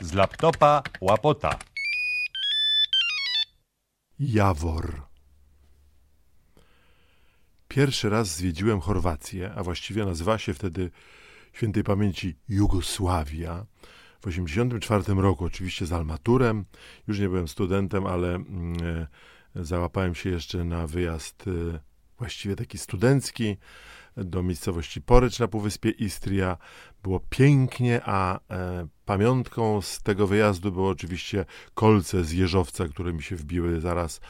Z laptopa łapota. Jawor. Pierwszy raz zwiedziłem Chorwację, a właściwie nazywała się wtedy świętej pamięci Jugosławia. W 1984 roku, oczywiście z Almaturem. Już nie byłem studentem, ale mm, e, załapałem się jeszcze na wyjazd e, właściwie taki studencki do miejscowości Porycz na Półwyspie Istria. Było pięknie, a e, pamiątką z tego wyjazdu było oczywiście kolce z jeżowca, które mi się wbiły zaraz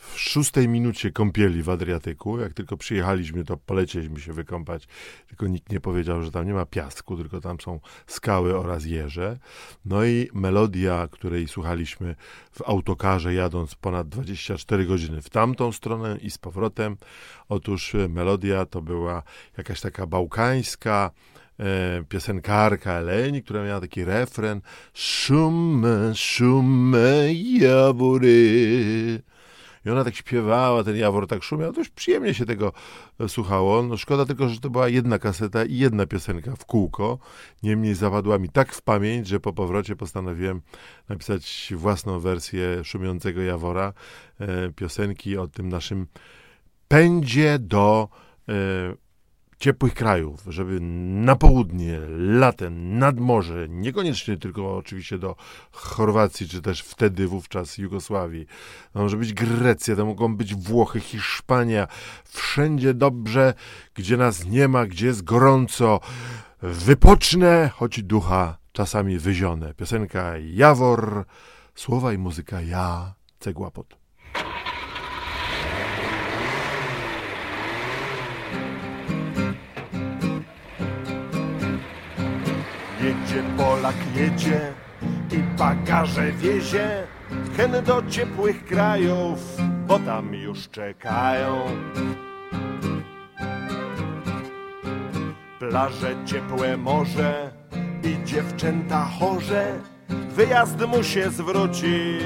w szóstej minucie kąpieli w Adriatyku. Jak tylko przyjechaliśmy, to polecieliśmy się wykąpać, tylko nikt nie powiedział, że tam nie ma piasku, tylko tam są skały oraz jeże. No i melodia, której słuchaliśmy w autokarze jadąc ponad 24 godziny w tamtą stronę i z powrotem. Otóż melodia to była jakaś taka bałkańska, e, piosenkarka Eleni, która miała taki refren Szumy, szumy, jawory. I ona tak śpiewała, ten Jawor tak szumiał, dość przyjemnie się tego e, słuchało. No szkoda tylko, że to była jedna kaseta i jedna piosenka w kółko. Niemniej zapadła mi tak w pamięć, że po powrocie postanowiłem napisać własną wersję szumiącego Jawora, e, piosenki o tym naszym pędzie do ciepłych krajów, żeby na południe, latem, nad morze, niekoniecznie tylko oczywiście do Chorwacji, czy też wtedy wówczas Jugosławii. To może być Grecja, to mogą być Włochy, Hiszpania, wszędzie dobrze, gdzie nas nie ma, gdzie jest gorąco. Wypocznę, choć ducha czasami wyzione. Piosenka Jawor, słowa i muzyka ja, cegła Jedzie Polak, jedzie i bagaże wiezie. Hen do ciepłych krajów, bo tam już czekają. Plaże, ciepłe morze i dziewczęta chorze. Wyjazd mu się zwróci,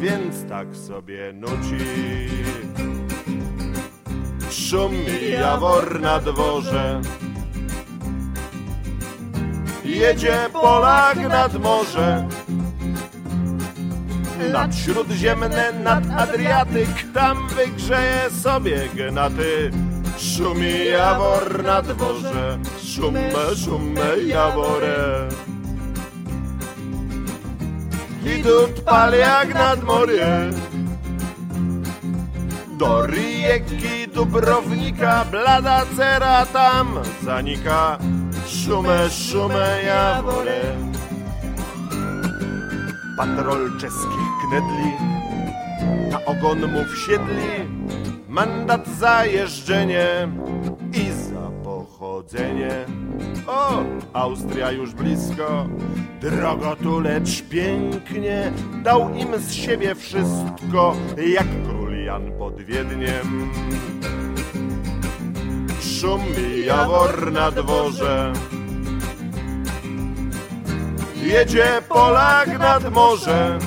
więc tak sobie nuci. Szumi jawor na dworze Jedzie Polak nad morze nad Śródziemne, nad Adriatyk, tam wygrzeje sobie gnaty. Szumi jawor na dworze, szumę, szumę jaworę. Idut pal jak nad morze. Do Rijeki, Dubrownika, blada cera tam zanika. Szumę, szumę jaworę. Patrol czeskich knedli na ogon mu wsiedli. Mandat za jeżdżenie i za pochodzenie. O, Austria już blisko, drogo tu lecz pięknie. Dał im z siebie wszystko, jak król Jan pod Wiedniem szumi jawor na dworze. Jedzie Polak nad morze,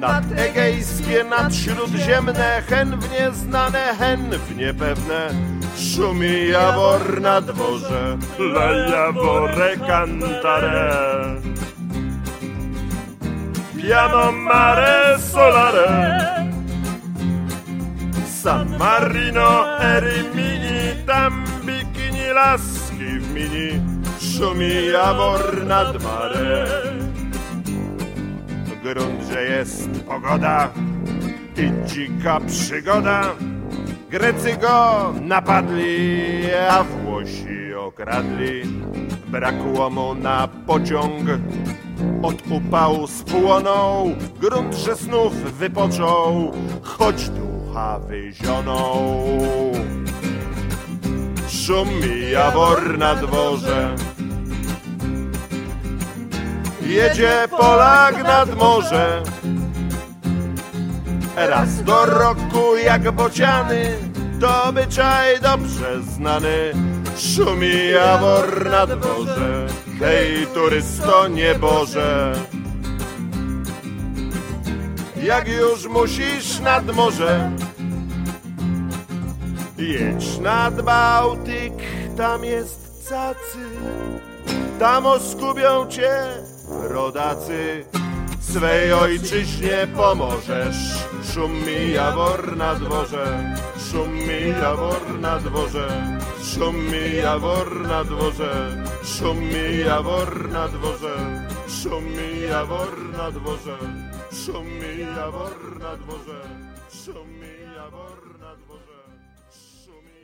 nad egejskie, nad śródziemne, hen w nieznane, hen w niepewne. Szumi jawor na dworze, la jawore cantare. Piano mare solare. San Marino, Erimini, tam bikini laski w mini, szumi jawor nad marem. Grunt, że jest pogoda i dzika przygoda, Grecy go napadli, a Włosi okradli. Brakło mu na pociąg, od upału spłonął, grunt, że znów wypoczął, choć ducha wyzionął. Szumi jawor na dworze, jedzie Polak nad morze. Raz do roku jak bociany, to obyczaj dobrze znany. Szumi jawor na dworze, hej turysto nieboże. Jak już musisz nad morze, jedź nad Bałtyk, tam jest cacy. tam oskubią cię rodacy. Swej ojczyźnie pomożesz, szum mi jawor na dworze, szum mi jawor na dworze, szum mi jawor na dworze, szum mi jawor na dworze, szum mi jawor na dworze, Szumi jabor na dworze, szumi jabor na dworze, szumi